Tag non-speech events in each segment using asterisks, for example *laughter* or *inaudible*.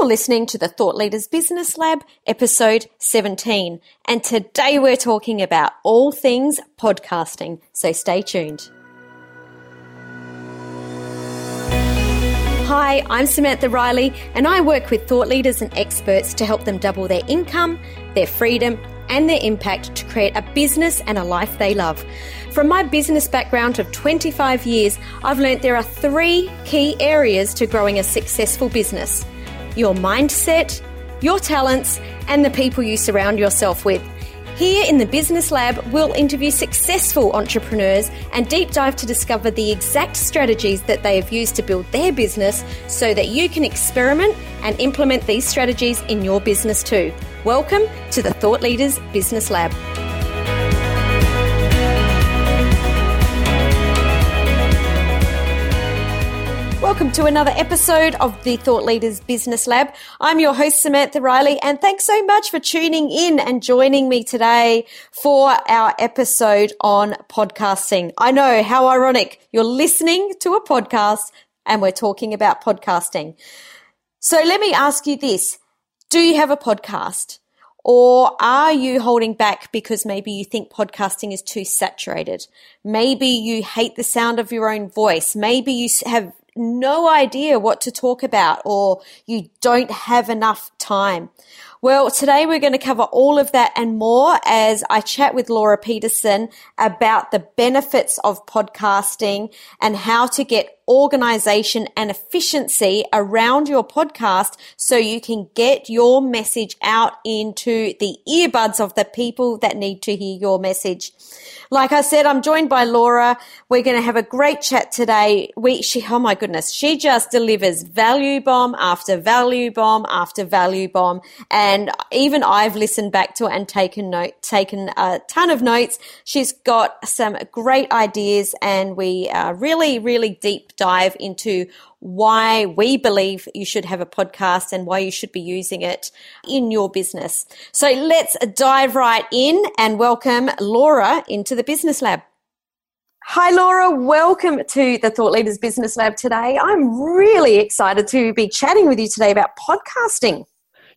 You're listening to the Thought Leaders Business Lab, episode 17. And today we're talking about all things podcasting. So stay tuned. Hi, I'm Samantha Riley, and I work with thought leaders and experts to help them double their income, their freedom, and their impact to create a business and a life they love. From my business background of 25 years, I've learned there are three key areas to growing a successful business your mindset, your talents, and the people you surround yourself with. Here in the Business Lab, we'll interview successful entrepreneurs and deep dive to discover the exact strategies that they have used to build their business so that you can experiment and implement these strategies in your business too. Welcome to the Thought Leaders Business Lab. Welcome to another episode of the Thought Leaders Business Lab. I'm your host, Samantha Riley, and thanks so much for tuning in and joining me today for our episode on podcasting. I know how ironic you're listening to a podcast and we're talking about podcasting. So let me ask you this. Do you have a podcast? Or are you holding back because maybe you think podcasting is too saturated? Maybe you hate the sound of your own voice. Maybe you have no idea what to talk about or you don't have enough time. Well, today we're going to cover all of that and more as I chat with Laura Peterson about the benefits of podcasting and how to get organization and efficiency around your podcast so you can get your message out into the earbuds of the people that need to hear your message. Like I said, I'm joined by Laura. We're going to have a great chat today. We, she, oh my goodness, she just delivers value bomb after value bomb after value bomb. And even I've listened back to it and taken note, taken a ton of notes. She's got some great ideas and we are really, really deep dive into why we believe you should have a podcast and why you should be using it in your business. So let's dive right in and welcome Laura into the Business Lab. Hi, Laura. Welcome to the Thought Leaders Business Lab today. I'm really excited to be chatting with you today about podcasting.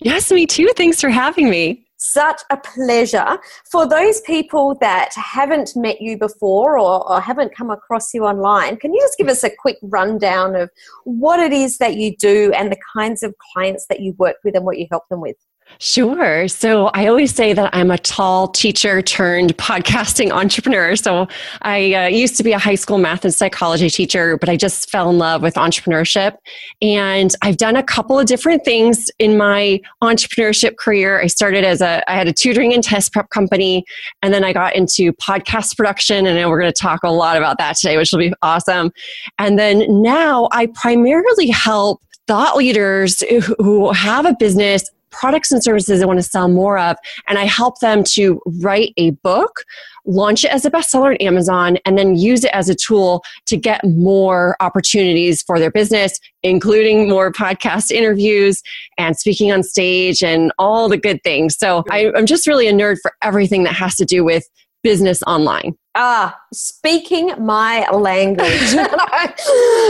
Yes, me too. Thanks for having me such a pleasure. For those people that haven't met you before or, or, haven't come across you online, can you just give us a quick rundown of what it is that you do and the kinds of clients that you work with and what you help them with? Sure. So I always say that I'm a tall teacher turned podcasting entrepreneur. So I uh, used to be a high school math and psychology teacher, but I just fell in love with entrepreneurship. And I've done a couple of different things in my entrepreneurship career. I started as a, I had a tutoring and test prep company, and then I got into podcast production. And we're going to talk a lot about that today, which will be awesome. And then now I primarily help thought leaders who have a business products and services I want to sell more of. And I help them to write a book, launch it as a bestseller on Amazon, and then use it as a tool to get more opportunities for their business, including more podcast interviews and speaking on stage and all the good things. So I, I'm just really a nerd for everything that has to do with business online. Ah, speaking my language. *laughs*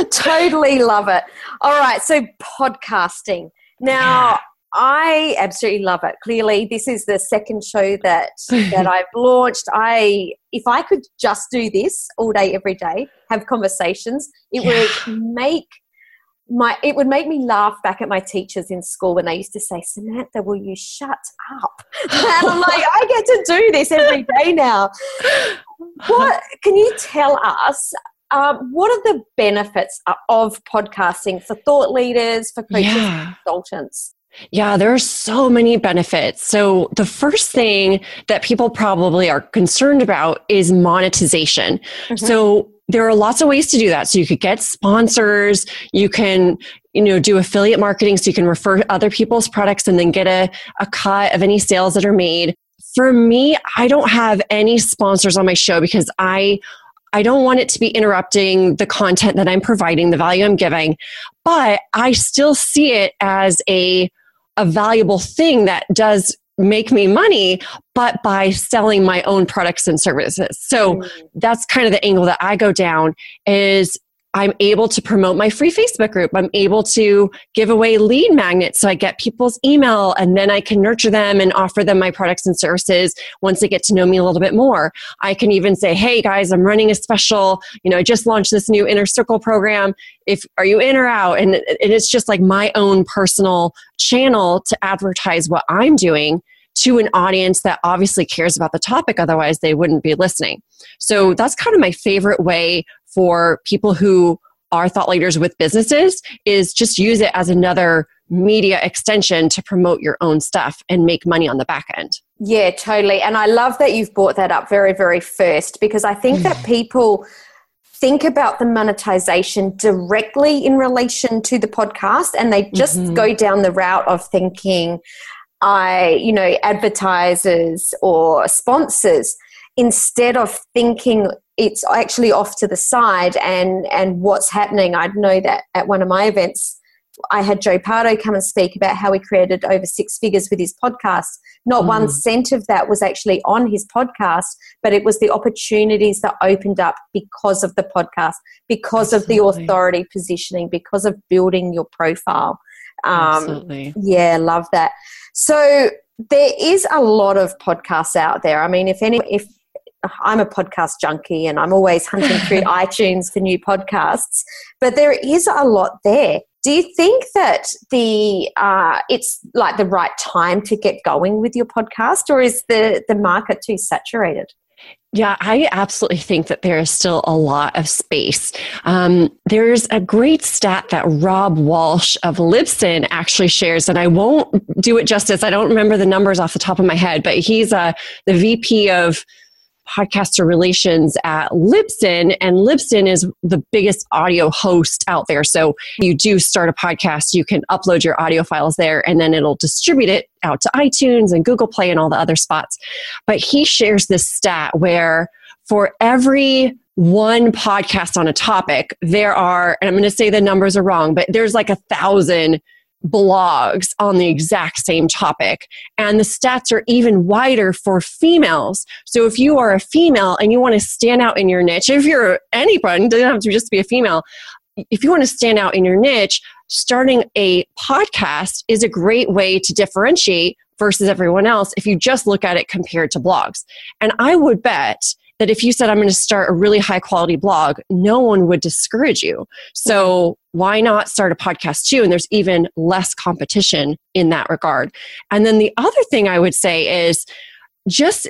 *laughs* totally love it. All right, so podcasting. Now, yeah. I absolutely love it. Clearly, this is the second show that *laughs* that I've launched. I if I could just do this all day, every day, have conversations, it yeah. would make my it would make me laugh back at my teachers in school when they used to say, Samantha, will you shut up? *laughs* And I'm like, I get to do this every day now. What can you tell us um, what are the benefits of podcasting for thought leaders, for coaches, yeah. consultants? Yeah, there are so many benefits. So, the first thing that people probably are concerned about is monetization. Mm-hmm. So, there are lots of ways to do that. So, you could get sponsors, you can you know do affiliate marketing so you can refer to other people's products and then get a, a cut of any sales that are made for me i don't have any sponsors on my show because i I don't want it to be interrupting the content that I'm providing, the value I'm giving, but I still see it as a a valuable thing that does make me money, but by selling my own products and services. So mm. that's kind of the angle that I go down is I'm able to promote my free Facebook group. I'm able to give away lead magnets so I get people's email and then I can nurture them and offer them my products and services once they get to know me a little bit more. I can even say, "Hey guys, I'm running a special, you know, I just launched this new inner circle program. If are you in or out?" And, it's just like my own personal channel to advertise what I'm doing to an audience that obviously cares about the topic otherwise they wouldn't be listening. So that's kind of my favorite way for people who are thought leaders with businesses is just use it as another media extension to promote your own stuff and make money on the back end. Yeah, totally. And I love that you've brought that up very, very first because I think that people think about the monetization directly in relation to the podcast and they just mm-hmm. go down the route of thinking, I, you know, advertisers or sponsors instead of thinking it's actually off to the side and and what's happening i know that at one of my events i had joe pardo come and speak about how he created over six figures with his podcast not mm. one cent of that was actually on his podcast but it was the opportunities that opened up because of the podcast because Absolutely. of the authority positioning because of building your profile um, Absolutely. yeah love that so there is a lot of podcasts out there i mean if any if I'm a podcast junkie and I'm always hunting through *laughs* iTunes for new podcasts, but there is a lot there. Do you think that the uh, it's like the right time to get going with your podcast, or is the the market too saturated? Yeah, I absolutely think that there is still a lot of space. Um, there's a great stat that Rob Walsh of Libsyn actually shares, and I won't do it justice. I don't remember the numbers off the top of my head, but he's uh, the VP of podcaster relations at Libsyn, and Libsyn is the biggest audio host out there. So you do start a podcast, you can upload your audio files there, and then it'll distribute it out to iTunes and Google Play and all the other spots. But he shares this stat where for every one podcast on a topic, there are, and I'm going to say the numbers are wrong, but there's like a thousand blogs on the exact same topic. And the stats are even wider for females. So if you are a female and you want to stand out in your niche, if you're anyone, doesn't have to just be a female, if you want to stand out in your niche, starting a podcast is a great way to differentiate versus everyone else if you just look at it compared to blogs. And I would bet that if you said, I'm going to start a really high quality blog, no one would discourage you. So why not start a podcast too? And there's even less competition in that regard. And then the other thing I would say is just,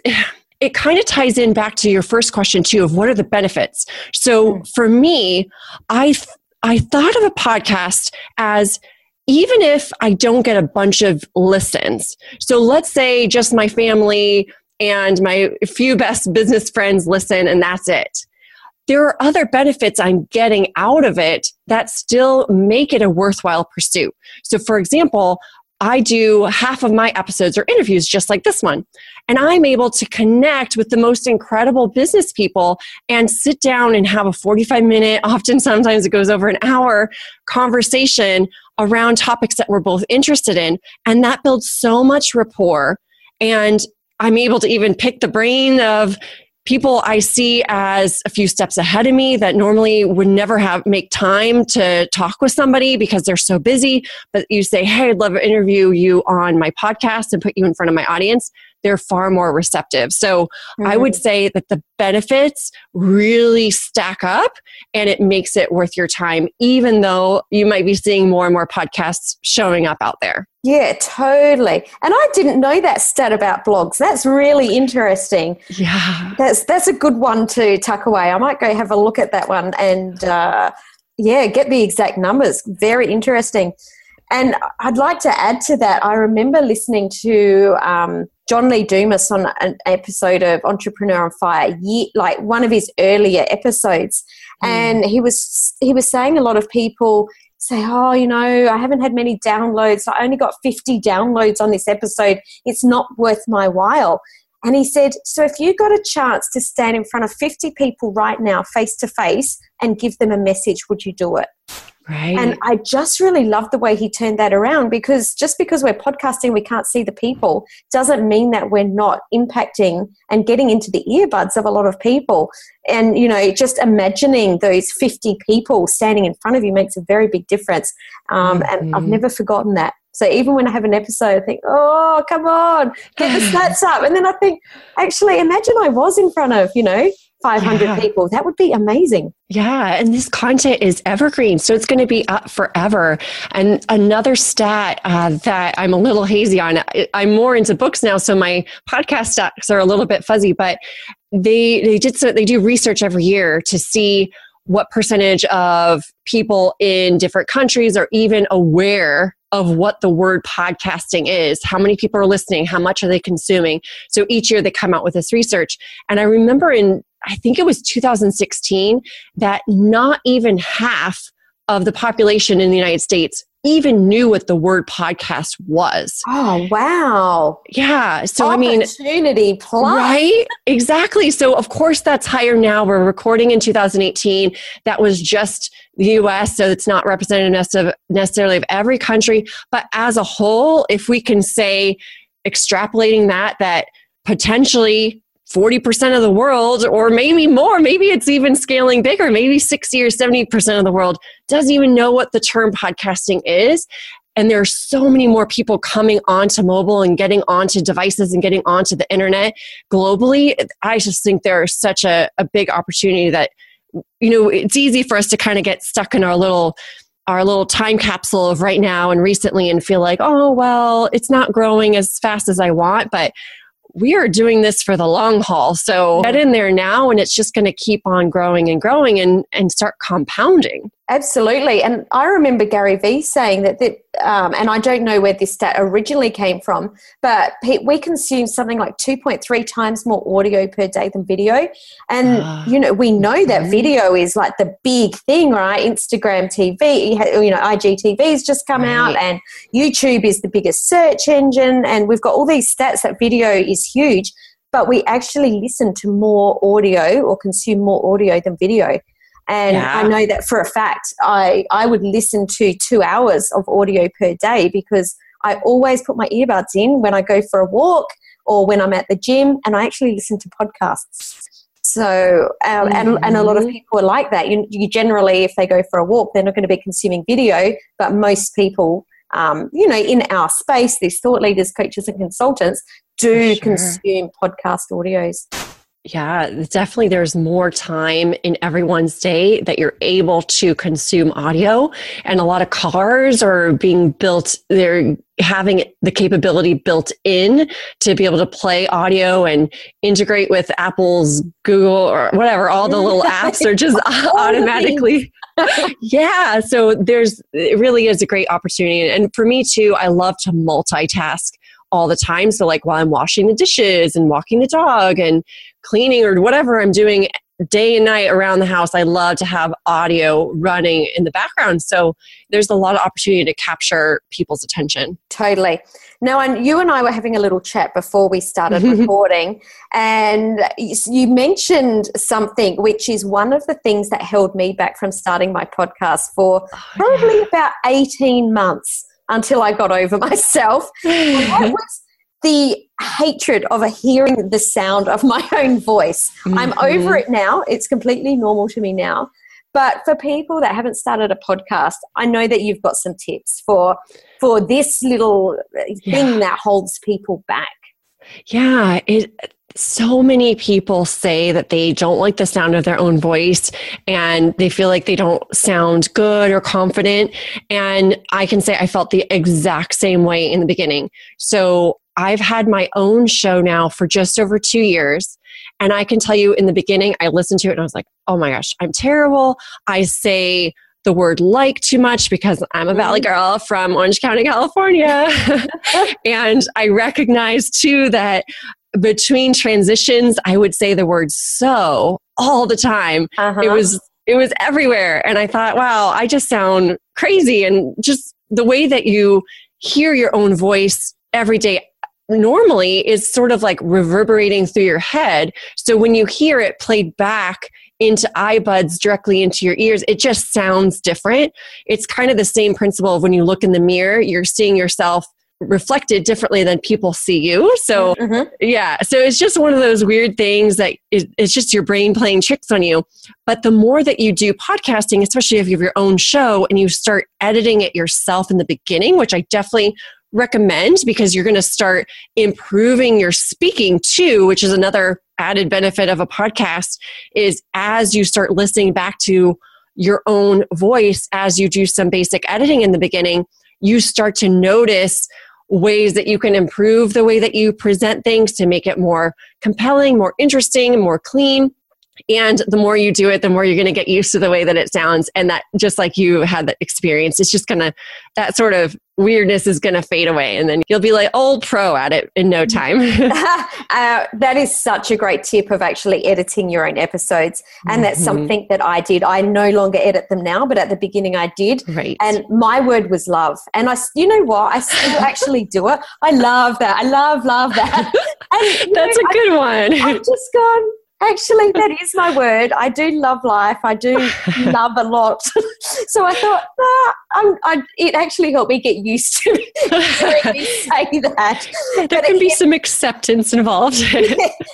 it kind of ties in back to your first question too of what are the benefits. So hmm. for me, I, I thought of a podcast as even if I don't get a bunch of listens. So let's say just my family and my few best business friends listen, and that's it. There are other benefits I'm getting out of it that still make it a worthwhile pursuit. So, for example, I do half of my episodes or interviews just like this one. And I'm able to connect with the most incredible business people and sit down and have a 45 minute, *laughs* often sometimes it goes over an hour conversation around topics that we're both interested in. And that builds so much rapport. And I'm able to even pick the brain of people I see as a few steps ahead of me that normally would never have make time to talk with somebody because they're so busy. But you say, "Hey, I'd love to interview you on my podcast and put you in front of my audience." They're far more receptive. So mm-hmm. I would say that the benefits really stack up and it makes it worth your time, even though you might be seeing more and more podcasts showing up out there. Yeah, totally. And I didn't know that stat about blogs. That's really interesting. Yeah. That's that's a good one to tuck away. I might go have a look at that one and uh, yeah, get the exact numbers. Very interesting. And I'd like to add to that. I remember listening to um, John Lee Dumas on an episode of Entrepreneur on Fire, like one of his earlier episodes, mm. and he was he was saying a lot of people say, "Oh, you know, I haven't had many downloads. I only got 50 downloads on this episode. It's not worth my while." And he said, "So if you got a chance to stand in front of 50 people right now, face to face, and give them a message, would you do it?" Right. And I just really love the way he turned that around because just because we're podcasting, we can't see the people, doesn't mean that we're not impacting and getting into the earbuds of a lot of people. And, you know, just imagining those 50 people standing in front of you makes a very big difference. Um, mm-hmm. And I've mm-hmm. never forgotten that. So even when I have an episode, I think, oh, come on, get the *sighs* stats up. And then I think, actually, imagine I was in front of, you know, 500 yeah. people. That would be amazing. Yeah. And this content is evergreen. So it's going to be up forever. And another stat uh, that I'm a little hazy on, I'm more into books now. So my podcast stats are a little bit fuzzy, but they, they did so they do research every year to see what percentage of people in different countries are even aware of what the word podcasting is. How many people are listening? How much are they consuming? So each year they come out with this research. And I remember in, I think it was 2016, that not even half of the population in the United States even knew what the word podcast was. Oh, wow. Yeah. So, I mean, opportunity plus. Right? Exactly. So, of course, that's higher now. We're recording in 2018. That was just the US, so it's not representative necessarily of every country. But as a whole, if we can say, extrapolating that, that potentially 40% of the world, or maybe more, maybe it's even scaling bigger, maybe 60 or 70% of the world doesn't even know what the term podcasting is. And there are so many more people coming onto mobile and getting onto devices and getting onto the internet globally. I just think there's such a, a big opportunity that, you know, it's easy for us to kind of get stuck in our little our little time capsule of right now and recently and feel like, oh, well, it's not growing as fast as I want. But we are doing this for the long haul. So get in there now and it's just going to keep on growing and growing and, and start compounding. Absolutely. And I remember Gary Vee saying that, that um, and I don't know where this stat originally came from, but we consume something like 2.3 times more audio per day than video. And, uh, you know, we know that video is like the big thing, right? Instagram TV, you know, IGTV's just come right. out and YouTube is the biggest search engine. And we've got all these stats that video is huge, but we actually listen to more audio or consume more audio than video. And yeah. I know that for a fact, I, I would listen to two hours of audio per day because I always put my earbuds in when I go for a walk or when I'm at the gym, and I actually listen to podcasts. So, um, mm-hmm. and, and a lot of mm-hmm. people are like that. You, you, generally, if they go for a walk, they're not going to be consuming video, but most people, um, you know, in our space, these thought leaders, coaches, and consultants do sure. consume podcast audios. Yeah, definitely. There's more time in everyone's day that you're able to consume audio. And a lot of cars are being built, they're having the capability built in to be able to play audio and integrate with Apple's Google or whatever. All the little *laughs* apps are just *laughs* automatically. *laughs* yeah. So there's, it really is a great opportunity. And for me too, I love to multitask all the time. So, like while I'm washing the dishes and walking the dog and cleaning or whatever I'm doing day and night around the house, I love to have audio running in the background. So, there's a lot of opportunity to capture people's attention. Totally. Now, and you and I were having a little chat before we started *laughs* recording, and you mentioned something which is one of the things that held me back from starting my podcast for oh, probably about 18 months until I got over *laughs* myself. *laughs* that was the hatred of hearing the sound of my *laughs* own voice. Mm-hmm. I'm over it now. It's completely normal to me now. But for people that haven't started a podcast, I know that you've got some tips for for this little thing yeah. that holds people back. Yeah, it so many people say that they don't like the sound of their own voice and they feel like they don't sound good or confident. And I can say I felt the exact same way in the beginning. So I've had my own show now for just over two years. And I can tell you in the beginning, I listened to it and I was like, oh my gosh, I'm terrible. I say, the word like too much because I'm a Valley mm-hmm. girl from Orange County, California. *laughs* and I recognize too that between transitions, I would say the word so all the time. Uh-huh. It was it was everywhere. And I thought, wow, I just sound crazy. And just the way that you hear your own voice every day normally is sort of like reverberating through your head. So when you hear it played back into iBuds directly into your ears, it just sounds different. It's kind of the same principle of when you look in the mirror, you're seeing yourself reflected differently than people see you. So, mm-hmm. yeah, so it's just one of those weird things that is, it's just your brain playing tricks on you. But the more that you do podcasting, especially if you have your own show and you start editing it yourself in the beginning, which I definitely recommend because you're going to start improving your speaking too, which is another added benefit of a podcast is as you start listening back to your own voice as you do some basic editing in the beginning, you start to notice ways that you can improve the way that you present things to make it more compelling, more interesting, more clean. And the more you do it, the more you're going to get used to the way that it sounds. And that, just like you had that experience, it's just going to, that sort of weirdness is going to fade away. And then you'll be like old pro at it in no time. *laughs* *laughs* uh, that is such a great tip of actually editing your own episodes. And that's mm-hmm. something that I did. I no longer edit them now, but at the beginning I did. Right. And my word was love. And I, you know what? I still *laughs* actually do it. I love that. I love, love that. And, that's know, a good I, one. I've just gone, Actually, that is my word. I do love life. I do *laughs* love a lot. *laughs* so I thought, ah, I, it actually helped me get used to *laughs* say that. There but can be some acceptance involved.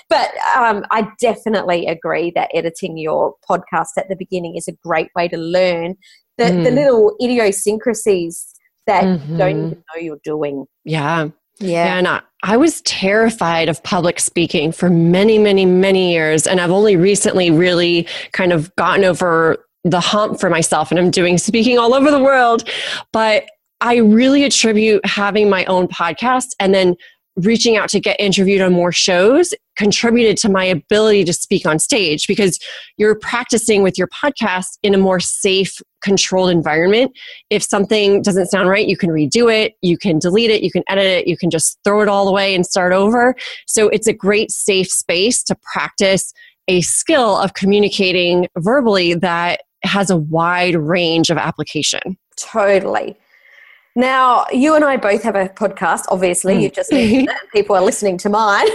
but um, I definitely agree that editing your podcast at the beginning is a great way to learn the, mm. the little idiosyncrasies that mm-hmm. you don't mm-hmm. even know you're doing. Yeah. Yeah. And I, I was terrified of public speaking for many, many, many years. And I've only recently really kind of gotten over the hump for myself. And I'm doing speaking all over the world. But I really attribute having my own podcast and then reaching out to get interviewed on more shows contributed to my ability to speak on stage because you're practicing with your podcast in a more safe, controlled environment. If something doesn't sound right, you can redo it, you can delete it, you can edit it, you can just throw it all away and start over. So it's a great, safe space to practice a skill of communicating verbally that has a wide range of application. Totally. Now, you and I both have a podcast, obviously. Mm. You just mentioned. People are listening to mine.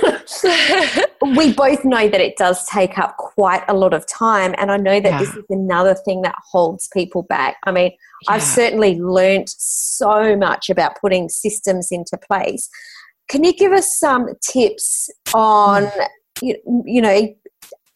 *laughs* we both know that it does take up quite a lot of time. And I know that yeah. this is another thing that holds people back. I mean, yeah. I've certainly learned so much about putting systems into place. Can you give us some tips on, mm. you, you know,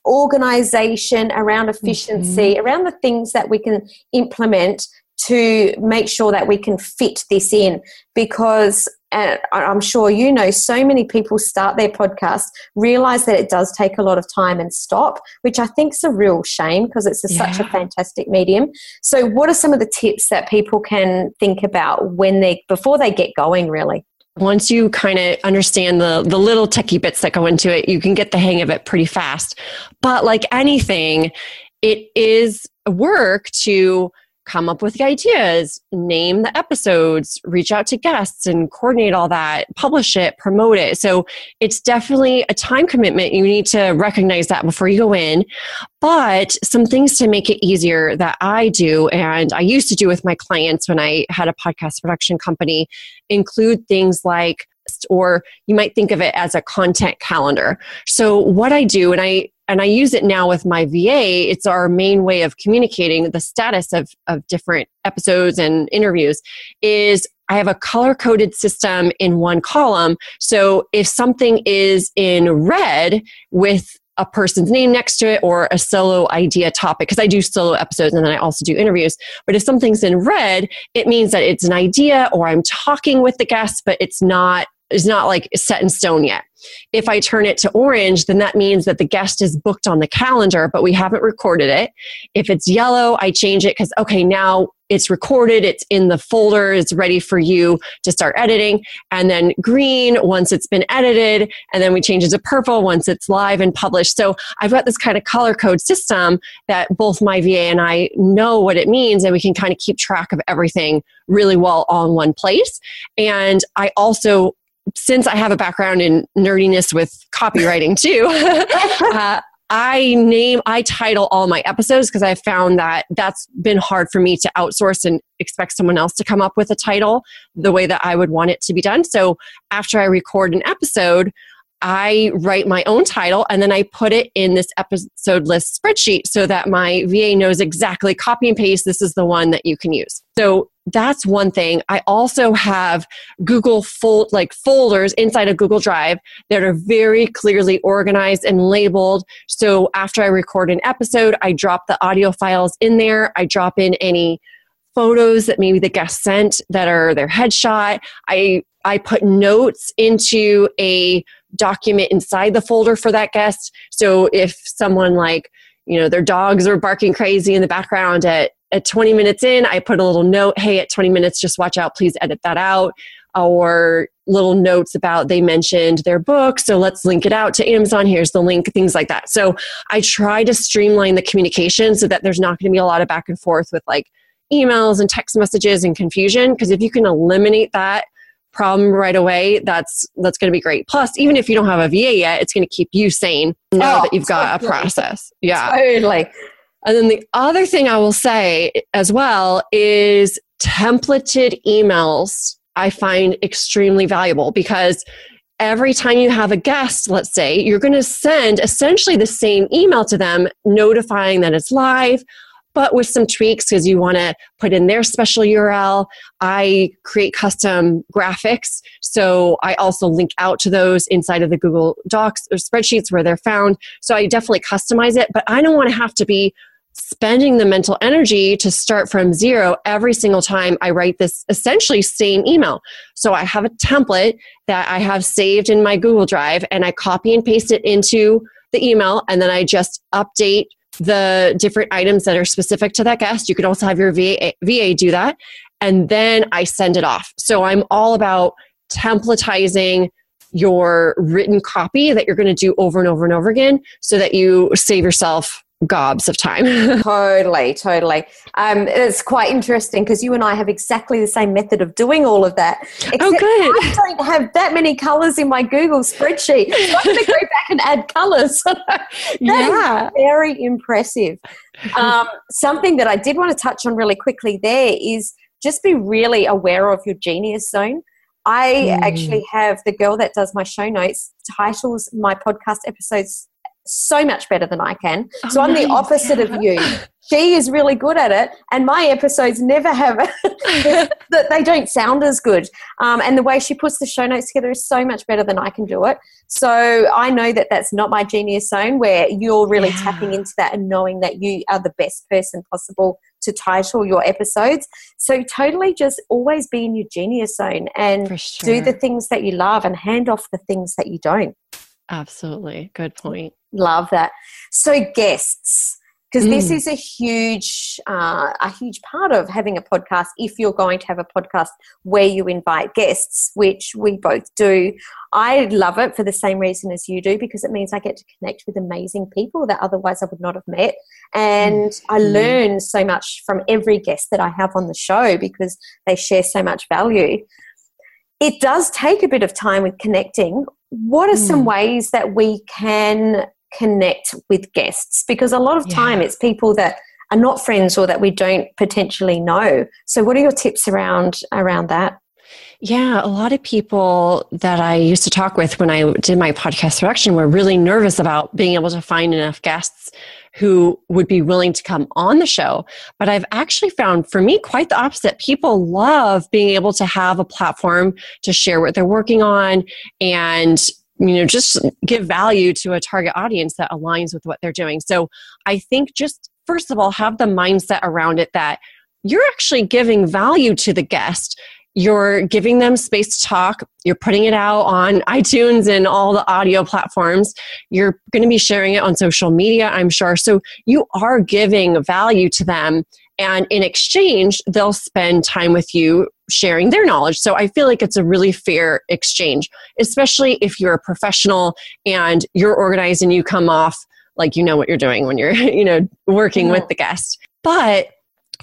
organization around efficiency, mm-hmm. around the things that we can implement to make sure that we can fit this in because uh, and I'm sure you know so many people start their podcast realize that it does take a lot of time and stop which I think is a real shame because it's a, yeah. such a fantastic medium. So what are some of the tips that people can think about when they before they get going really? Once you kind of understand the the little techie bits that go into it you can get the hang of it pretty fast. But like anything it is work to come up with the ideas, name the episodes, reach out to guests and coordinate all that, publish it, promote it. So it's definitely a time commitment. You need to recognize that before you go in. But some things to make it easier that I do and I used to do with my clients when I had a podcast production company include things like or you might think of it as a content calendar. So what I do and I and I use it now with my VA. It's our main way of communicating the status of, of different episodes and interviews is I have a color coded system in one column. So if something is in red with a person's name next to it or a solo idea topic, because I do solo episodes and then I also do interviews. But if something's in red, it means that it's an idea or I'm talking with the guest, but it's not is not like set in stone yet. If I turn it to orange, then that means that the guest is booked on the calendar, but we haven't recorded it. If it's yellow, I change it because, okay, now it's recorded, it's in the folder, it's ready for you to start editing. And then green once it's been edited, and then we change it to purple once it's live and published. So I've got this kind of color code system that both my VA and I know what it means, and we can kind of keep track of everything really well all in one place. And I also since I have a background in nerdiness with copywriting too, *laughs* uh, I name, I title all my episodes because I found that that's been hard for me to outsource and expect someone else to come up with a title the way that I would want it to be done. So after I record an episode, I write my own title and then I put it in this episode list spreadsheet so that my VA knows exactly copy and paste. This is the one that you can use. So that's one thing. I also have Google fold like folders inside of Google Drive that are very clearly organized and labeled. So after I record an episode, I drop the audio files in there. I drop in any photos that maybe the guest sent that are their headshot. I I put notes into a document inside the folder for that guest. So if someone like, you know, their dogs are barking crazy in the background at, at 20 minutes in, I put a little note, hey, at 20 minutes, just watch out, please edit that out. Or little notes about they mentioned their book, so let's link it out to Amazon. Here's the link, things like that. So I try to streamline the communication so that there's not going to be a lot of back and forth with like emails and text messages and confusion. Because if you can eliminate that problem right away, that's that's going to be great. Plus, even if you don't have a VA yet, it's going to keep you sane now oh, that you've got totally. a process. Yeah, totally. And then the other thing I will say as well is templated emails. I find extremely valuable because every time you have a guest, let's say, you're going to send essentially the same email to them notifying that it's live but with some tweaks because you want to put in their special URL. I create custom graphics. So I also link out to those inside of the Google Docs or spreadsheets where they're found. So I definitely customize it, but I don't want to have to be spending the mental energy to start from zero every single time I write this essentially same email. So I have a template that I have saved in my Google Drive and I copy and paste it into the email and then I just update the different items that are specific to that guest. You could also have your VA, VA do that. And then I send it off. So I'm all about templatizing your written copy that you're going to do over and over and over again so that you save yourself gobs of time. *laughs* totally, totally. Um, it's quite interesting because you and I have exactly the same method of doing all of that. oh, good. I don't have that many colors in my Google spreadsheet. So I'm going to go back and add colors. *laughs* yeah. very impressive. Um, something that I did want to touch on really quickly there is just be really aware of your genius zone. I mm. actually have the girl that does my show notes titles my podcast episodes so much better than I can. Oh, so I'm nice. the opposite of you. *laughs* She is really good at it, and my episodes never have that *laughs* *laughs* they don't sound as good. Um, and the way she puts the show notes together is so much better than I can do it. So I know that that's not my genius zone, where you're really yeah. tapping into that and knowing that you are the best person possible to title your episodes. So totally just always be in your genius zone and sure. do the things that you love and hand off the things that you don't. Absolutely. Good point. Love that. So guests, because mm. this is a huge uh, a huge part of having a podcast if you're going to have a podcast where you invite guests which we both do i love it for the same reason as you do because it means i get to connect with amazing people that otherwise i would not have met and mm. i mm. learn so much from every guest that i have on the show because they share so much value it does take a bit of time with connecting what are some mm. ways that we can connect with guests? Because a lot of time it's people that are not friends or that we don't potentially know. So what are your tips around around that yeah, a lot of people that I used to talk with when I did my podcast production were really nervous about being able to find enough guests who would be willing to come on the show. But I've actually found for me quite the opposite. People love being able to have a platform to share what they're working on and you know just give value to a target audience that aligns with what they're doing so i think just first of all have the mindset around it that you're actually giving value to the guest you're giving them space to talk you're putting it out on itunes and all the audio platforms you're going to be sharing it on social media i'm sure. So you are giving value to them and in exchange they'll spend time with you sharing their knowledge. So i feel like it's a really fair exchange especially if you're a professional and you're organized and you come off like you know what you're doing when you're *laughs* you know working yeah. with the guest. But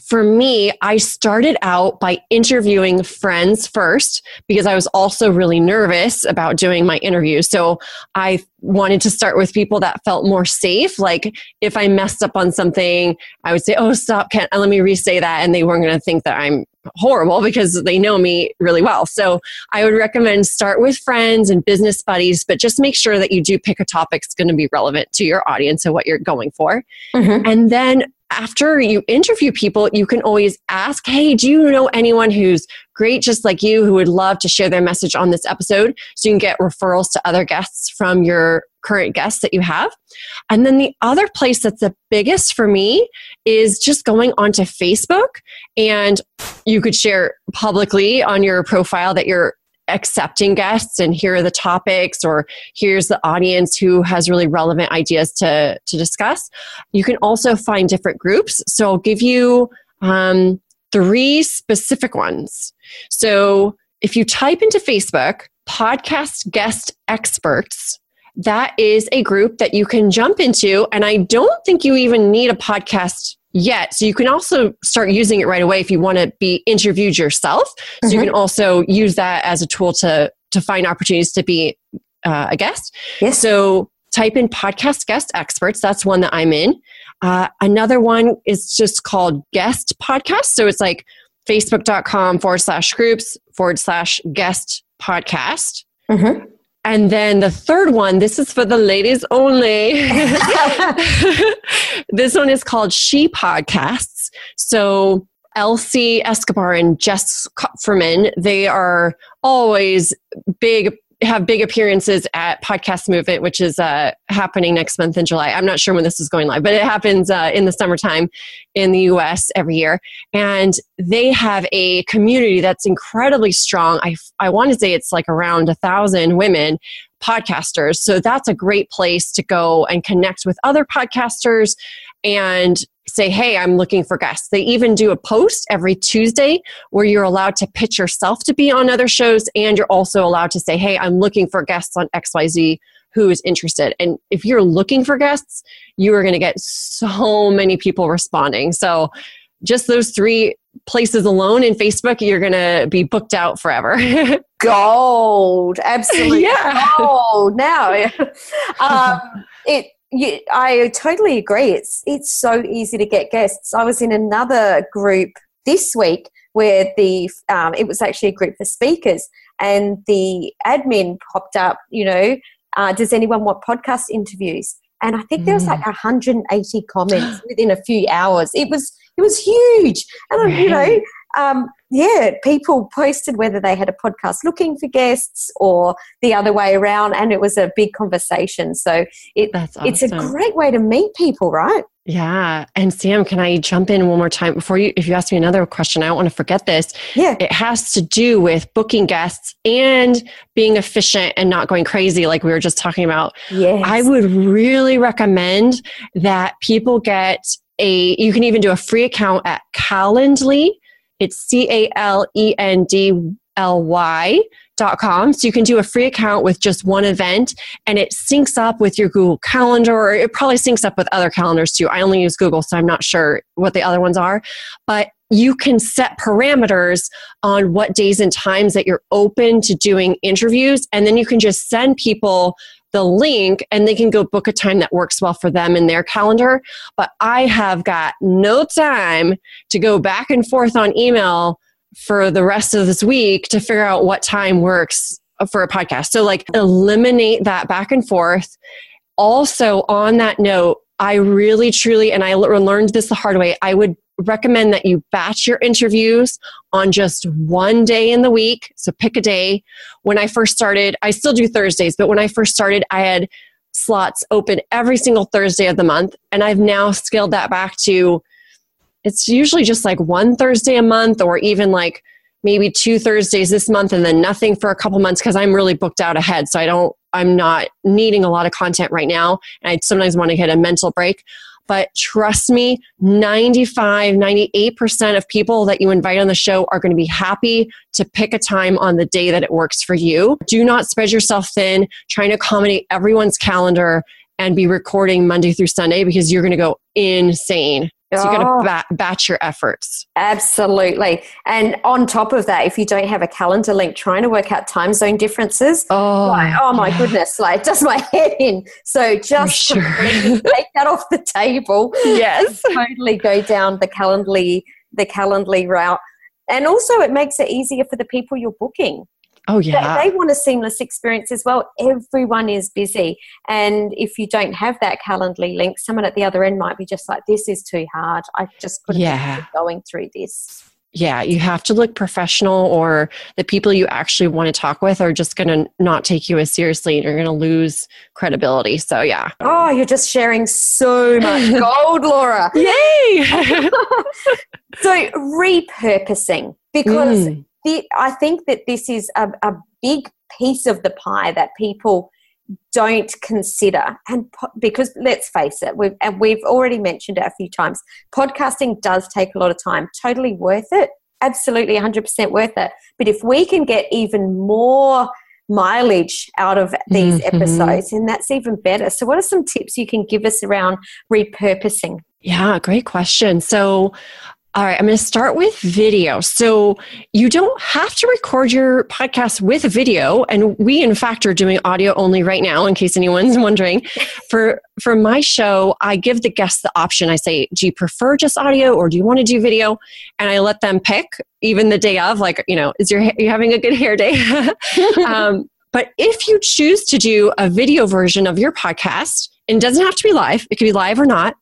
for me, I started out by interviewing friends first because I was also really nervous about doing my interview. So I wanted to start with people that felt more safe. Like if I messed up on something, I would say, Oh, stop, Ken, let me re say that. And they weren't going to think that I'm horrible because they know me really well. So I would recommend start with friends and business buddies, but just make sure that you do pick a topic that's going to be relevant to your audience and what you're going for. Mm-hmm. And then after you interview people, you can always ask, Hey, do you know anyone who's great, just like you, who would love to share their message on this episode? So you can get referrals to other guests from your current guests that you have. And then the other place that's the biggest for me is just going onto Facebook and you could share publicly on your profile that you're accepting guests and here are the topics or here's the audience who has really relevant ideas to, to discuss. You can also find different groups. So I'll give you um, three specific ones. So if you type into Facebook, podcast guest experts, that is a group that you can jump into. And I don't think you even need a podcast yet. So you can also start using it right away if you want to be interviewed yourself. So mm-hmm. you can also use that as a tool to to find opportunities to be uh, a guest. Yes. So type in podcast guest experts. That's one that I'm in. Uh, another one is just called guest podcast. So it's like facebook.com forward slash groups forward slash guest podcast. Mm-hmm. And then the third one, this is for the ladies only. *laughs* this one is called She Podcasts. So Elsie Escobar and Jess Kupferman, they are always big have big appearances at Podcast Movement, which is uh, happening next month in July. I'm not sure when this is going live, but it happens uh, in the summertime in the US every year. And they have a community that's incredibly strong. I, I want to say it's like around a thousand women podcasters. So that's a great place to go and connect with other podcasters and say, hey, I'm looking for guests. They even do a post every Tuesday where you're allowed to pitch yourself to be on other shows, and you're also allowed to say, hey, I'm looking for guests on XYZ who is interested. And if you're looking for guests, you are going to get so many people responding. So just those three places alone in Facebook, you're going to be booked out forever. *laughs* gold. Absolutely yeah. gold. Now, *laughs* um, it you, I totally agree. It's it's so easy to get guests. I was in another group this week where the um, it was actually a group for speakers, and the admin popped up. You know, uh, does anyone want podcast interviews? And I think mm. there was like 180 comments *gasps* within a few hours. It was it was huge, and you know, um, yeah, people posted whether they had a podcast looking for guests or the other way around, and it was a big conversation. So it, awesome. it's a great way to meet people, right? Yeah. And Sam, can I jump in one more time before you, if you ask me another question, I don't want to forget this. Yeah. It has to do with booking guests and being efficient and not going crazy, like we were just talking about. Yes. I would really recommend that people get a, you can even do a free account at Calendly it's C A L E N D L Y dot com. So you can do a free account with just one event and it syncs up with your Google Calendar or it probably syncs up with other calendars too. I only use Google, so I'm not sure what the other ones are. But you can set parameters on what days and times that you're open to doing interviews. And then you can just send people the link and they can go book a time that works well for them in their calendar. But I have got no time to go back and forth on email for the rest of this week to figure out what time works for a podcast. So, like, eliminate that back and forth. Also, on that note, I really, truly, and I learned this the hard way, I would recommend that you batch your interviews on just one day in the week. So pick a day. When I first started, I still do Thursdays, but when I first started, I had slots open every single Thursday of the month. And I've now scaled that back to it's usually just like one Thursday a month or even like maybe two Thursdays this month and then nothing for a couple months because I'm really booked out ahead. So I don't, I'm not needing a lot of content right now. And I sometimes want to get a mental break. But trust me, 95, 98% of people that you invite on the show are going to be happy to pick a time on the day that it works for you. Do not spread yourself thin, trying to accommodate everyone's calendar and be recording Monday through Sunday because you're going to go insane. So you got to oh. bat- batch your efforts. Absolutely. And on top of that, if you don't have a calendar link, trying to work out time zone differences, oh, like, oh my yeah. goodness, like does my head in. So just sure. take that off the table. Yes. totally go down the Calendly the Calendly route. And also it makes it easier for the people you're booking. Oh, yeah. They, they, want a seamless experience as well. Everyone is busy. And if you don't have that Calendly link, someone at the other end might be just like, this is too hard. I just couldn't yeah. going through this. Yeah, you have to look professional, or the people you actually want to talk with are just going to not take you as seriously and you're going to lose credibility. So, yeah. Oh, you're just sharing so much *laughs* gold, Laura. Yay! *laughs* *laughs* so, repurposing, because mm the, I think that this is a, a big piece of the pie that people don't consider. And po- because let's face it we've and we've already mentioned it a few times podcasting does take a lot of time. Totally worth it. Absolutely 100% worth it. But if we can get even more mileage out of these mm-hmm. episodes and that's even better. So what are some tips you can give us around repurposing? Yeah, great question. So, all right, I'm going to start with video. So you don't have to record your podcast with video, and we in fact are doing audio only right now. In case anyone's *laughs* wondering, for for my show, I give the guests the option. I say, "Do you prefer just audio, or do you want to do video?" And I let them pick, even the day of. Like, you know, is your you having a good hair day? *laughs* um, but if you choose to do a video version of your podcast, and doesn't have to be live, it could be live or not,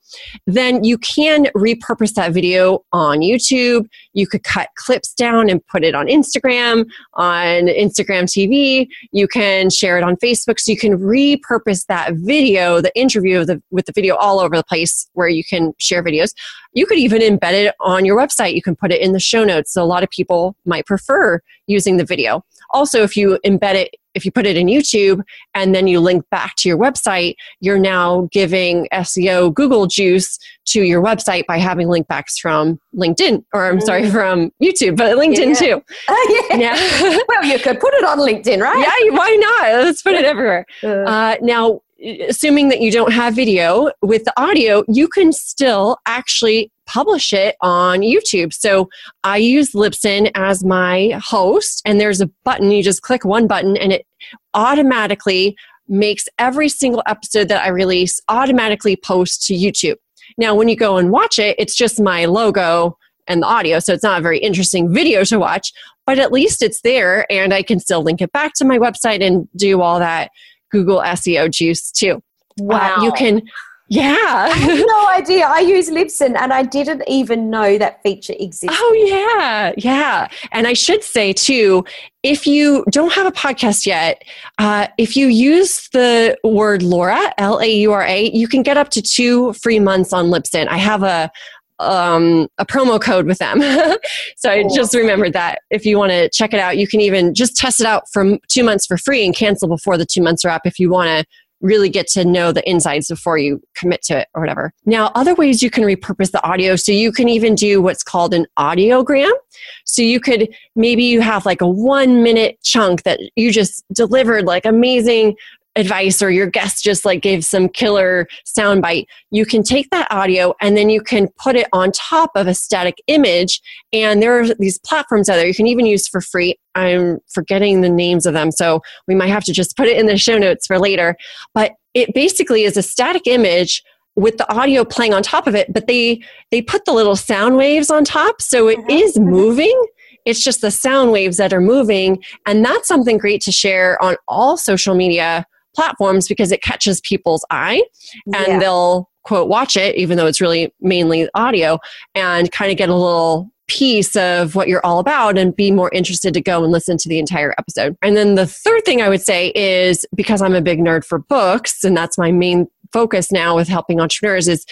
then you can repurpose that video on YouTube. You could cut clips down and put it on Instagram, on Instagram TV. You can share it on Facebook. So you can repurpose that video, the interview the, with the video all over the place where you can share videos. You could even embed it on your website. You can put it in the show notes. So a lot of people might prefer using the video. Also, if you embed it if you put it in YouTube and then you link back to your website, you're now giving SEO Google juice to your website by having link backs from LinkedIn, or I'm sorry, mm. from YouTube, but LinkedIn yeah. too. *laughs* Yeah. yeah. well, you could put it on LinkedIn, right? Yeah, why not? Let's put it everywhere. Uh. uh, now, assuming that you don't have video with the audio, you can still actually publish it on YouTube. So I use Libsyn as my host, and there's a button. You just click one button, and it automatically makes every single episode that I release automatically post to YouTube. Now, when you go and watch it, it's just my logo and the audio, so it's not a very interesting video to watch, but at least it's there, and I can still link it back to my website and do all that Google SEO juice too. Wow. Uh, you can yeah. I had no *laughs* idea. I use Libsyn and I didn't even know that feature existed. Oh, yeah. Yeah. And I should say, too, if you don't have a podcast yet, uh, if you use the word Laura, L A U R A, you can get up to two free months on Libsyn. I have a, um, a promo code with them. *laughs* so I just remembered that if you want to check it out, you can even just test it out for two months for free and cancel before the two months are up if you want to really get to know the insides before you commit to it or whatever. Now, other ways you can repurpose the audio. So you can even do what's called an audiogram. So you could maybe you have like a one minute chunk that you just delivered like amazing advice or your guest just like gave some killer soundbite, you can take that audio and then you can put it on top of a static image. And there are these platforms out there you can even use for free. I'm forgetting the names of them, so we might have to just put it in the show notes for later. But it basically is a static image with the audio playing on top of it but they they put the little sound waves on top so it mm-hmm. moving it's just the sound waves that are moving and that's something great to share on all social media platforms because it catches people's eye and yeah. they'll quote watch it even though it's really mainly audio and kind of get a little piece of what you're all about and be more interested to go and listen to the entire episode. And then the third thing I would say is because I'm a big nerd for books and that's my main focus now with helping entrepreneurs is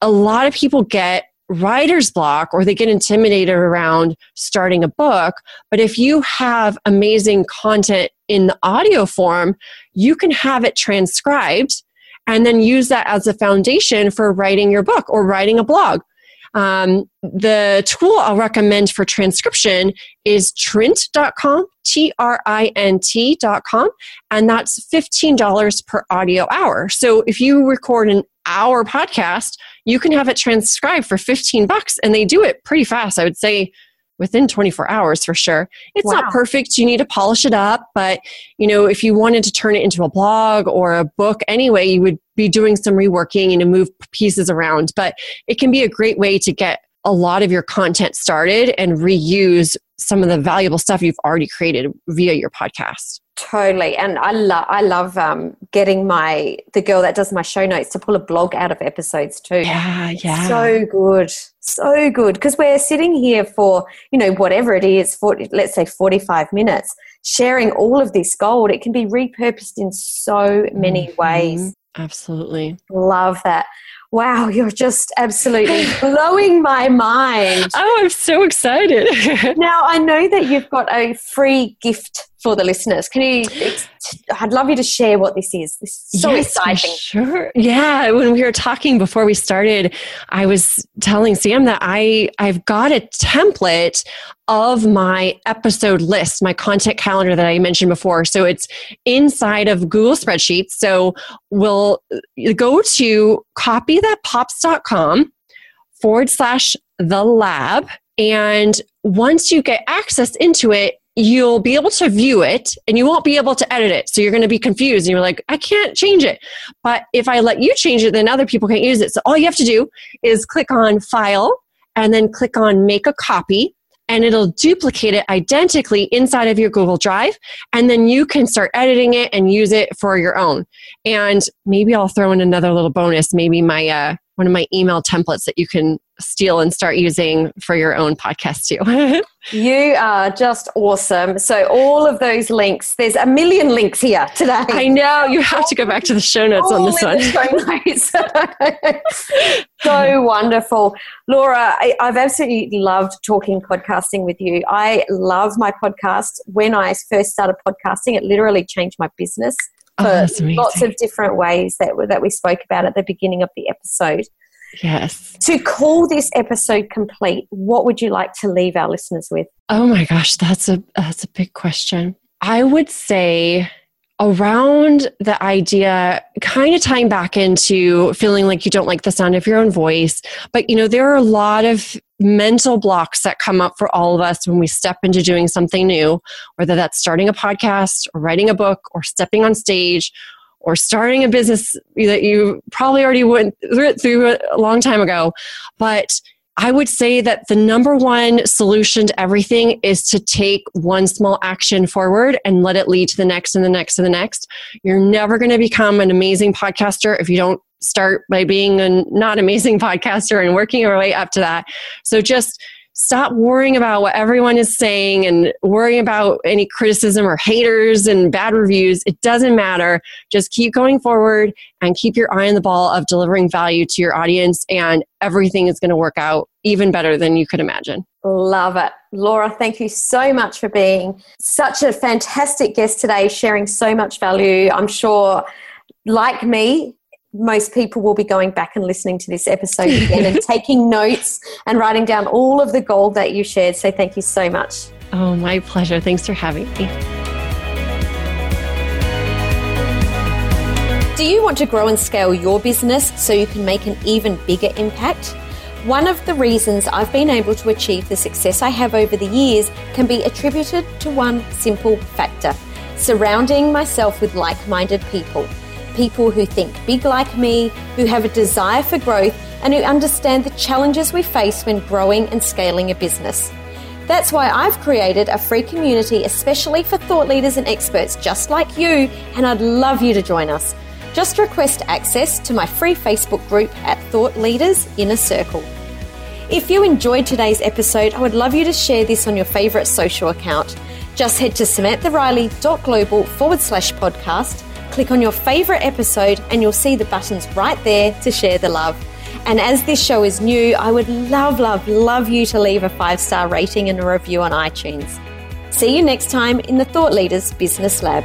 a lot of people get writer's block or they get intimidated around starting a book. But if you have amazing content in the audio form, you can have it transcribed and then use that as a foundation for writing your book or writing a blog. Um, the tool I'll recommend for transcription is trint.com, T R I N T.com, and that's $15 per audio hour. So if you record an hour podcast, you can have it transcribed for 15 bucks and they do it pretty fast. I would say within 24 hours for sure. It's wow. not perfect. You need to polish it up, but you know, if you wanted to turn it into a blog or a book anyway, you would be doing some reworking and to move pieces around, but it can be a great way to get a lot of your content started and reuse some of the valuable stuff you've already created via your podcast. Totally, and I love I love um, getting my the girl that does my show notes to pull a blog out of episodes too. Yeah, yeah, so good, so good. Because we're sitting here for you know whatever it is, for let's say forty five minutes, sharing all of this gold. It can be repurposed in so many mm-hmm. ways. Absolutely, love that. Wow, you're just absolutely blowing my mind. *laughs* Oh, I'm so excited. *laughs* now, I know that you've got a free gift for the listeners. Can you? I'd love you to share what this is. This is so yes, exciting. Sure. Yeah. When we were talking before we started, I was telling Sam that I I've got a template of my episode list, my content calendar that I mentioned before. So it's inside of Google Spreadsheets. So we'll go to copythatpops.com forward slash the lab. And once you get access into it, you'll be able to view it and you won't be able to edit it. So you're going to be confused and you're like, I can't change it. But if I let you change it, then other people can't use it. So all you have to do is click on file and then click on make a copy and it'll duplicate it identically inside of your Google Drive. And then you can start editing it and use it for your own. And maybe I'll throw in another little bonus. Maybe my, uh, one of my email templates that you can steal and start using for your own podcast too. *laughs* you are just awesome. So all of those links, there's a million links here today. I know you have to go back to the show notes all on this one. *laughs* so wonderful. Laura, I, I've absolutely loved talking podcasting with you. I love my podcast. When I first started podcasting, it literally changed my business oh, for oh, lots of different ways that, that we spoke about at the beginning of the episode. Yes. To call this episode complete, what would you like to leave our listeners with? Oh my gosh, that's a that's a big question. I would say around the idea kind of tying back into feeling like you don't like the sound of your own voice but you know there are a lot of mental blocks that come up for all of us when we step into doing something new whether that's starting a podcast or writing a book or stepping on stage or starting a business that you probably already went through a long time ago but I would say that the number one solution to everything is to take one small action forward and let it lead to the next and the next and the next. You're never going to become an amazing podcaster if you don't start by being a not amazing *laughs* podcaster and working your way up to that. So just stop worrying about what everyone is saying and worrying about any criticism or haters and bad reviews. It doesn't matter. Just keep going forward and keep your eye on the ball of delivering value to your audience, and everything is going to work out even better than you could imagine. Love it. Laura, thank you so much for being such a fantastic guest today, sharing so much value. I'm sure, like me, most people will be going back and listening to this episode again and *laughs* taking notes and writing down all of the gold that you shared. So thank you so much. Oh, my pleasure. Thanks for having me. Do you want to grow and scale your business so you can make an even bigger impact? One of the reasons I've been able to achieve the success I have over the years can be attributed to one simple factor surrounding myself with like minded people people who think big like me, who have a desire for growth, and who understand the challenges we face when growing and scaling a business. That's why I've created a free community especially for thought leaders and experts just like you, and I'd love you to join us. Just request access to my free Facebook group at Thought Leaders Inner Circle. If you enjoyed today's episode, I would love you to share this on your favourite social account. Just head to samanthariley.global forward slash podcast click on your favourite episode and you'll see the buttons right there to share the love. And as this show is new, I would love, love, love you to leave a five star rating and a review on iTunes. See you next time in the Thought Leaders Business Lab.